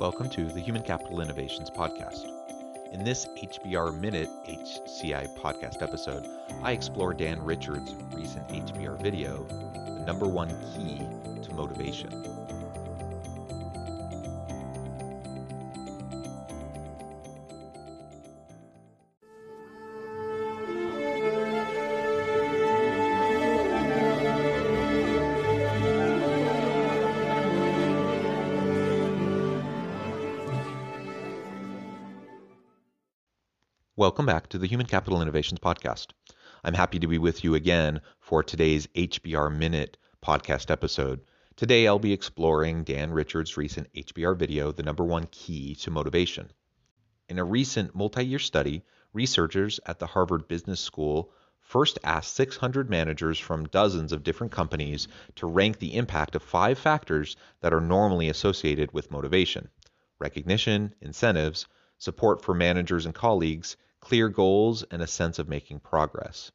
Welcome to the Human Capital Innovations Podcast. In this HBR Minute HCI podcast episode, I explore Dan Richards' recent HBR video, The Number One Key to Motivation. Back to the Human Capital Innovations Podcast. I'm happy to be with you again for today's HBR Minute podcast episode. Today I'll be exploring Dan Richards' recent HBR video, The Number One Key to Motivation. In a recent multi year study, researchers at the Harvard Business School first asked 600 managers from dozens of different companies to rank the impact of five factors that are normally associated with motivation recognition, incentives, support for managers and colleagues, clear goals, and a sense of making progress.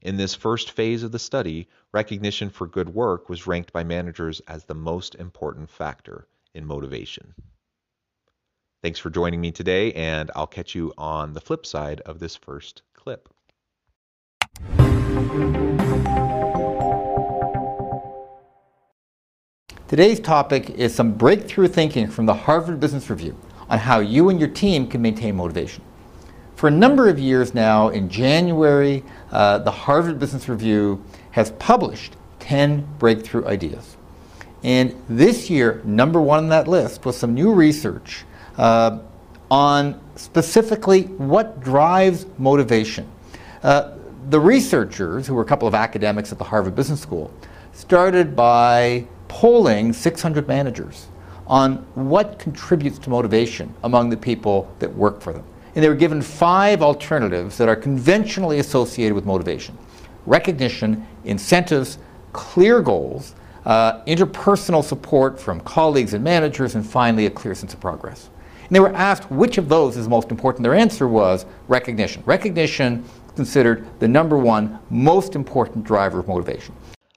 In this first phase of the study, recognition for good work was ranked by managers as the most important factor in motivation. Thanks for joining me today, and I'll catch you on the flip side of this first clip. Today's topic is some breakthrough thinking from the Harvard Business Review on how you and your team can maintain motivation. For a number of years now, in January, uh, the Harvard Business Review has published 10 breakthrough ideas. And this year, number one on that list was some new research uh, on specifically what drives motivation. Uh, the researchers, who were a couple of academics at the Harvard Business School, started by polling 600 managers on what contributes to motivation among the people that work for them. And they were given five alternatives that are conventionally associated with motivation recognition, incentives, clear goals, uh, interpersonal support from colleagues and managers, and finally a clear sense of progress. And they were asked which of those is most important. Their answer was recognition. Recognition considered the number one most important driver of motivation.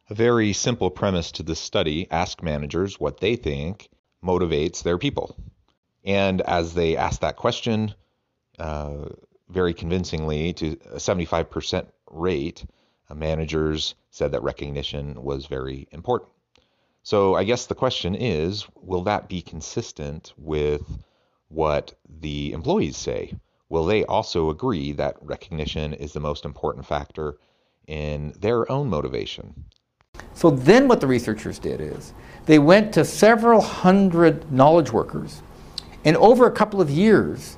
A very simple premise to this study ask managers what they think motivates their people. And as they asked that question, uh, very convincingly to a 75% rate, uh, managers said that recognition was very important. So I guess the question is will that be consistent with what the employees say? Will they also agree that recognition is the most important factor in their own motivation? So then what the researchers did is they went to several hundred knowledge workers and over a couple of years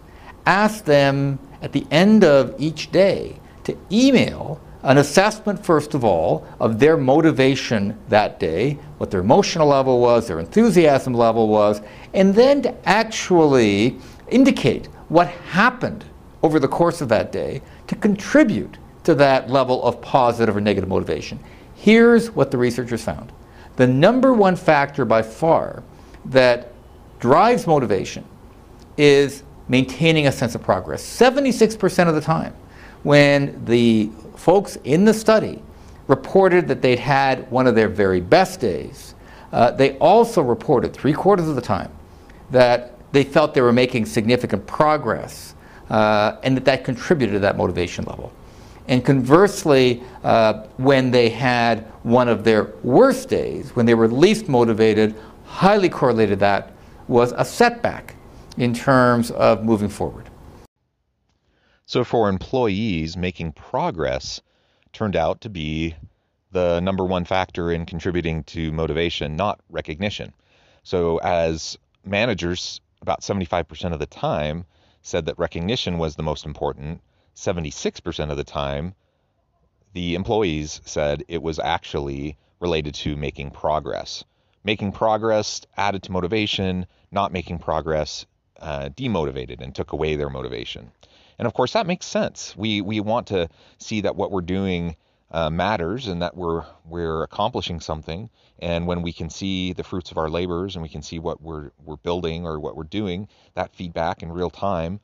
ask them at the end of each day to email an assessment, first of all, of their motivation that day, what their emotional level was, their enthusiasm level was, and then to actually indicate what happened over the course of that day to contribute to that level of positive or negative motivation. Here's what the researchers found the number one factor by far that drives motivation is maintaining a sense of progress. 76% of the time, when the folks in the study reported that they'd had one of their very best days, uh, they also reported, three quarters of the time, that they felt they were making significant progress uh, and that that contributed to that motivation level. And conversely, uh, when they had one of their worst days, when they were least motivated, highly correlated that was a setback in terms of moving forward. So, for employees, making progress turned out to be the number one factor in contributing to motivation, not recognition. So, as managers, about 75% of the time said that recognition was the most important, 76% of the time, the employees said it was actually related to making progress. Making progress added to motivation, not making progress uh, demotivated and took away their motivation. And of course, that makes sense. We we want to see that what we're doing uh, matters and that we're we're accomplishing something. And when we can see the fruits of our labors and we can see what we're we're building or what we're doing, that feedback in real time,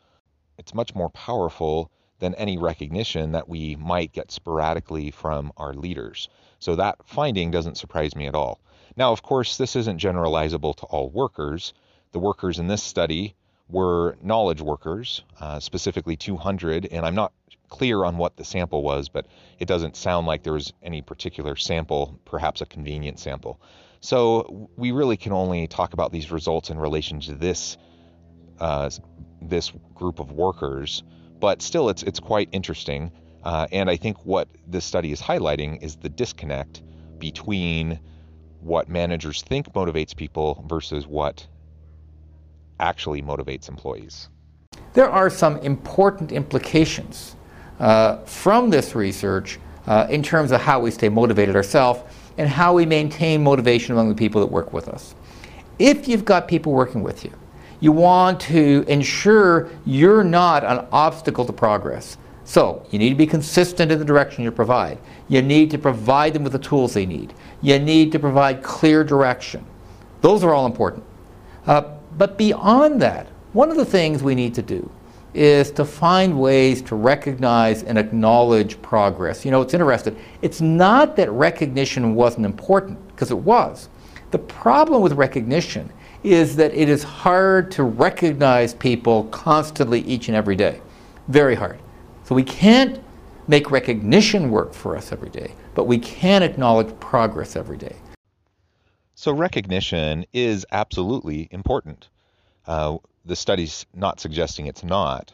it's much more powerful than any recognition that we might get sporadically from our leaders. So that finding doesn't surprise me at all. Now, of course, this isn't generalizable to all workers. The workers in this study were knowledge workers, uh, specifically 200, and I'm not clear on what the sample was, but it doesn't sound like there was any particular sample, perhaps a convenient sample. So we really can only talk about these results in relation to this uh, this group of workers, but still, it's it's quite interesting. Uh, and I think what this study is highlighting is the disconnect between what managers think motivates people versus what actually motivates employees. There are some important implications uh, from this research uh, in terms of how we stay motivated ourselves and how we maintain motivation among the people that work with us. If you've got people working with you, you want to ensure you're not an obstacle to progress. So, you need to be consistent in the direction you provide. You need to provide them with the tools they need. You need to provide clear direction. Those are all important. Uh, but beyond that, one of the things we need to do is to find ways to recognize and acknowledge progress. You know, it's interesting. It's not that recognition wasn't important, because it was. The problem with recognition is that it is hard to recognize people constantly each and every day. Very hard. So we can't make recognition work for us every day, but we can acknowledge progress every day. So recognition is absolutely important. Uh, the study's not suggesting it's not.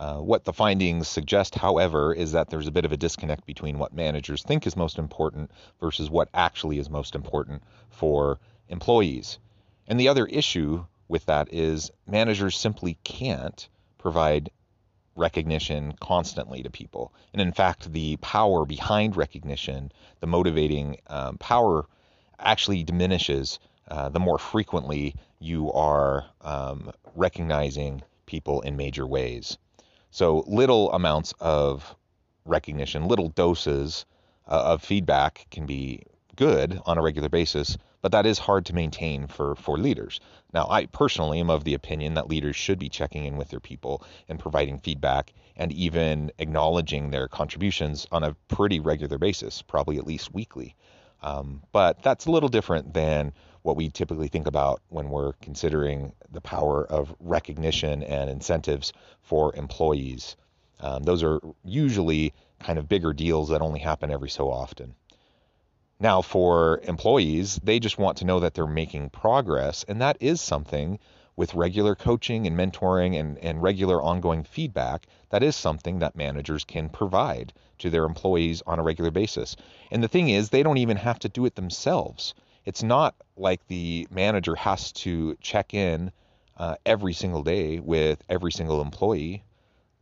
Uh, what the findings suggest, however, is that there's a bit of a disconnect between what managers think is most important versus what actually is most important for employees. And the other issue with that is managers simply can't provide recognition constantly to people. And in fact, the power behind recognition, the motivating um, power, actually diminishes uh, the more frequently you are um, recognizing people in major ways. So little amounts of recognition, little doses uh, of feedback can be good on a regular basis, but that is hard to maintain for, for leaders. Now, I personally am of the opinion that leaders should be checking in with their people and providing feedback and even acknowledging their contributions on a pretty regular basis, probably at least weekly. Um, but that's a little different than what we typically think about when we're considering the power of recognition and incentives for employees. Um, those are usually kind of bigger deals that only happen every so often. Now, for employees, they just want to know that they're making progress, and that is something with regular coaching and mentoring and, and regular ongoing feedback, that is something that managers can provide to their employees on a regular basis. And the thing is, they don't even have to do it themselves. It's not like the manager has to check in uh, every single day with every single employee.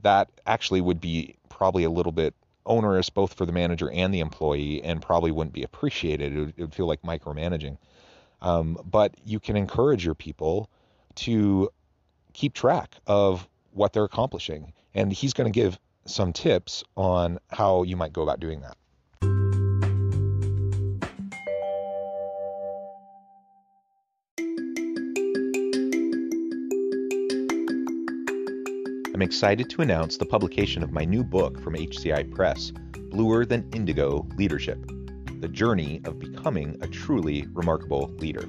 That actually would be probably a little bit onerous both for the manager and the employee and probably wouldn't be appreciated. It would, it would feel like micromanaging. Um, but you can encourage your people to keep track of what they're accomplishing. And he's going to give some tips on how you might go about doing that. I'm excited to announce the publication of my new book from HCI Press, Bluer Than Indigo Leadership The Journey of Becoming a Truly Remarkable Leader.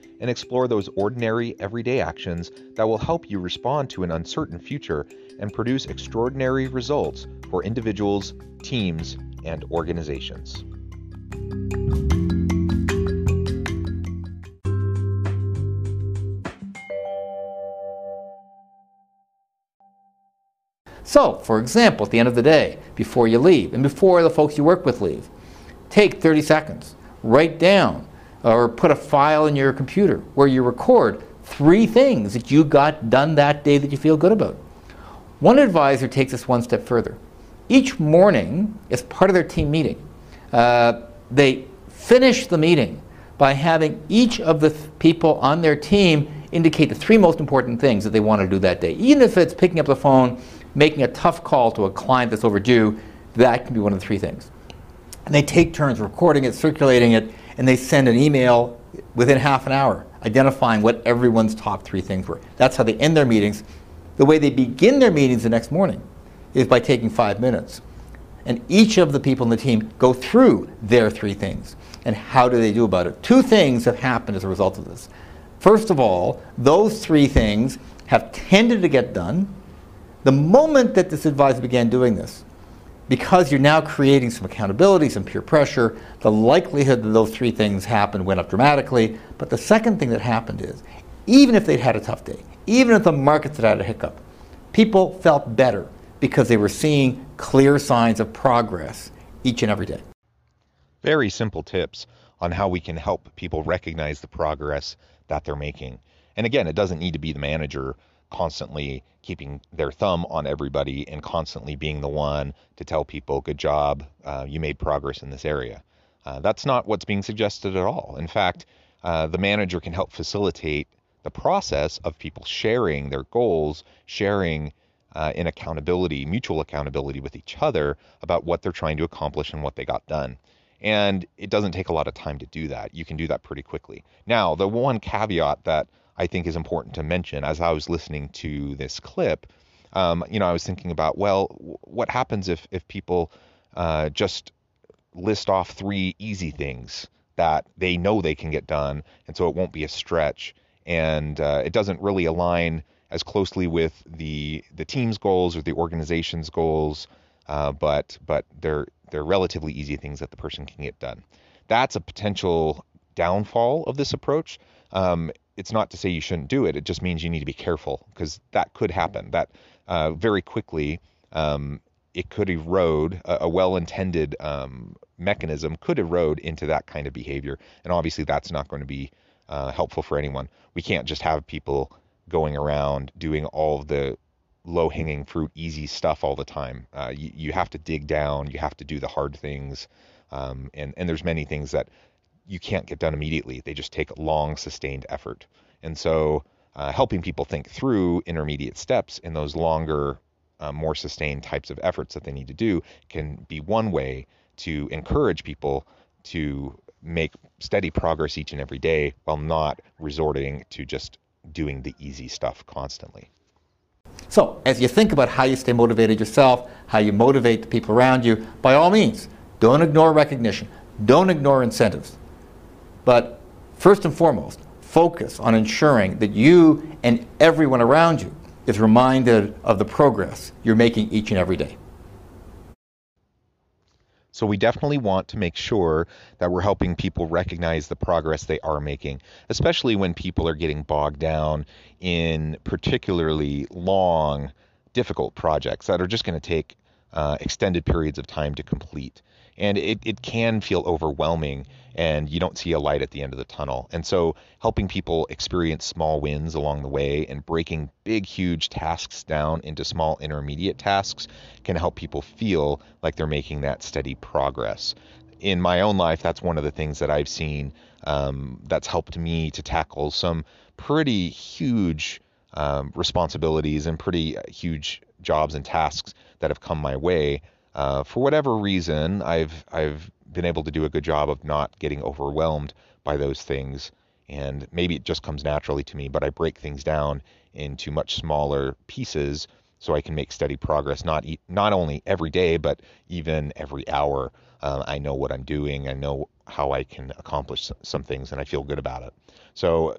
and explore those ordinary, everyday actions that will help you respond to an uncertain future and produce extraordinary results for individuals, teams, and organizations. So, for example, at the end of the day, before you leave, and before the folks you work with leave, take 30 seconds, write down, or put a file in your computer where you record three things that you got done that day that you feel good about. One advisor takes this one step further. Each morning, as part of their team meeting, uh, they finish the meeting by having each of the th- people on their team indicate the three most important things that they want to do that day. Even if it's picking up the phone making a tough call to a client that's overdue, that can be one of the three things. And they take turns recording it, circulating it, and they send an email within half an hour identifying what everyone's top three things were. That's how they end their meetings. The way they begin their meetings the next morning is by taking five minutes. And each of the people in the team go through their three things. And how do they do about it? Two things have happened as a result of this. First of all, those three things have tended to get done the moment that this advisor began doing this, because you're now creating some accountability, some peer pressure, the likelihood that those three things happened went up dramatically. But the second thing that happened is, even if they'd had a tough day, even if the markets had had a hiccup, people felt better because they were seeing clear signs of progress each and every day. Very simple tips on how we can help people recognize the progress that they're making. And again, it doesn't need to be the manager constantly keeping their thumb on everybody and constantly being the one to tell people, good job, uh, you made progress in this area. Uh, that's not what's being suggested at all. In fact, uh, the manager can help facilitate the process of people sharing their goals, sharing uh, in accountability, mutual accountability with each other about what they're trying to accomplish and what they got done. And it doesn't take a lot of time to do that. You can do that pretty quickly. Now, the one caveat that I think is important to mention as I was listening to this clip. Um, you know, I was thinking about, well, what happens if if people uh, just list off three easy things that they know they can get done, and so it won't be a stretch, and uh, it doesn't really align as closely with the the team's goals or the organization's goals, uh, but but they're they're relatively easy things that the person can get done. That's a potential downfall of this approach. Um, it's not to say you shouldn't do it. It just means you need to be careful because that could happen. That uh, very quickly um, it could erode a, a well-intended um, mechanism could erode into that kind of behavior, and obviously that's not going to be uh, helpful for anyone. We can't just have people going around doing all the low-hanging fruit, easy stuff all the time. Uh, you, you have to dig down. You have to do the hard things. Um, and and there's many things that you can't get done immediately. They just take long, sustained effort. And so, uh, helping people think through intermediate steps in those longer, uh, more sustained types of efforts that they need to do can be one way to encourage people to make steady progress each and every day while not resorting to just doing the easy stuff constantly. So, as you think about how you stay motivated yourself, how you motivate the people around you, by all means, don't ignore recognition, don't ignore incentives. But first and foremost, focus on ensuring that you and everyone around you is reminded of the progress you're making each and every day. So we definitely want to make sure that we're helping people recognize the progress they are making, especially when people are getting bogged down in particularly long, difficult projects that are just going to take uh, extended periods of time to complete and it, it can feel overwhelming and you don't see a light at the end of the tunnel. And so helping people experience small wins along the way and breaking big, huge tasks down into small intermediate tasks can help people feel like they're making that steady progress. In my own life, that's one of the things that I've seen um, that's helped me to tackle some pretty huge um, responsibilities and pretty huge jobs and tasks that have come my way uh, for whatever reason, I've I've been able to do a good job of not getting overwhelmed by those things, and maybe it just comes naturally to me. But I break things down into much smaller pieces so I can make steady progress, not e- not only every day, but even every hour. Uh, I know what I'm doing. I know how I can accomplish some things, and I feel good about it. So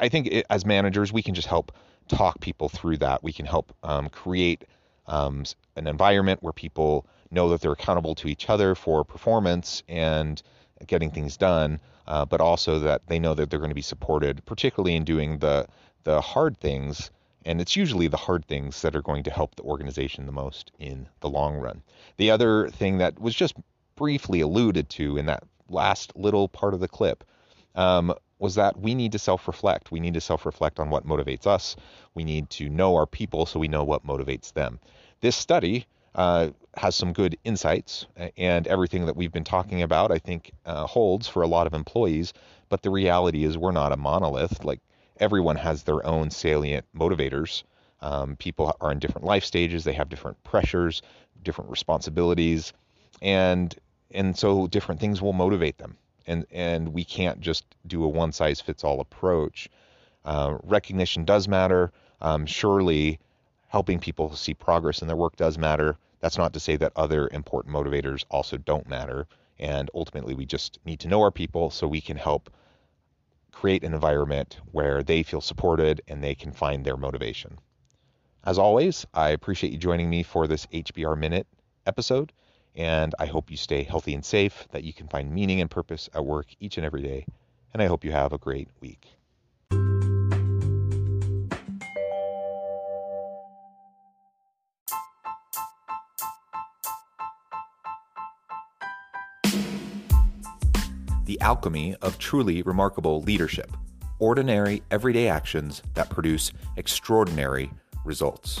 I think it, as managers, we can just help talk people through that. We can help um, create um, an environment where people know that they're accountable to each other for performance and getting things done, uh, but also that they know that they're going to be supported, particularly in doing the the hard things. And it's usually the hard things that are going to help the organization the most in the long run. The other thing that was just briefly alluded to in that last little part of the clip um, was that we need to self reflect. We need to self reflect on what motivates us. We need to know our people so we know what motivates them. This study uh, has some good insights, and everything that we've been talking about, I think, uh, holds for a lot of employees. But the reality is, we're not a monolith. Like everyone has their own salient motivators. Um, people are in different life stages. They have different pressures, different responsibilities, and and so different things will motivate them. And and we can't just do a one size fits all approach. Uh, recognition does matter. Um, surely, helping people see progress in their work does matter. That's not to say that other important motivators also don't matter. And ultimately, we just need to know our people so we can help create an environment where they feel supported and they can find their motivation. As always, I appreciate you joining me for this HBR Minute episode, and I hope you stay healthy and safe, that you can find meaning and purpose at work each and every day, and I hope you have a great week. the alchemy of truly remarkable leadership, ordinary, everyday actions that produce extraordinary results.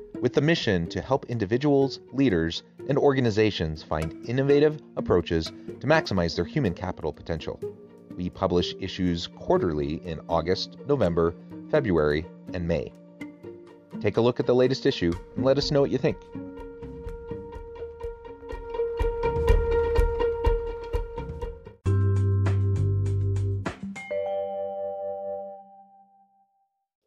with the mission to help individuals, leaders, and organizations find innovative approaches to maximize their human capital potential. We publish issues quarterly in August, November, February, and May. Take a look at the latest issue and let us know what you think.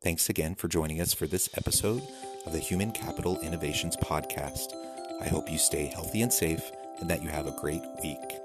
Thanks again for joining us for this episode of the Human Capital Innovations Podcast. I hope you stay healthy and safe and that you have a great week.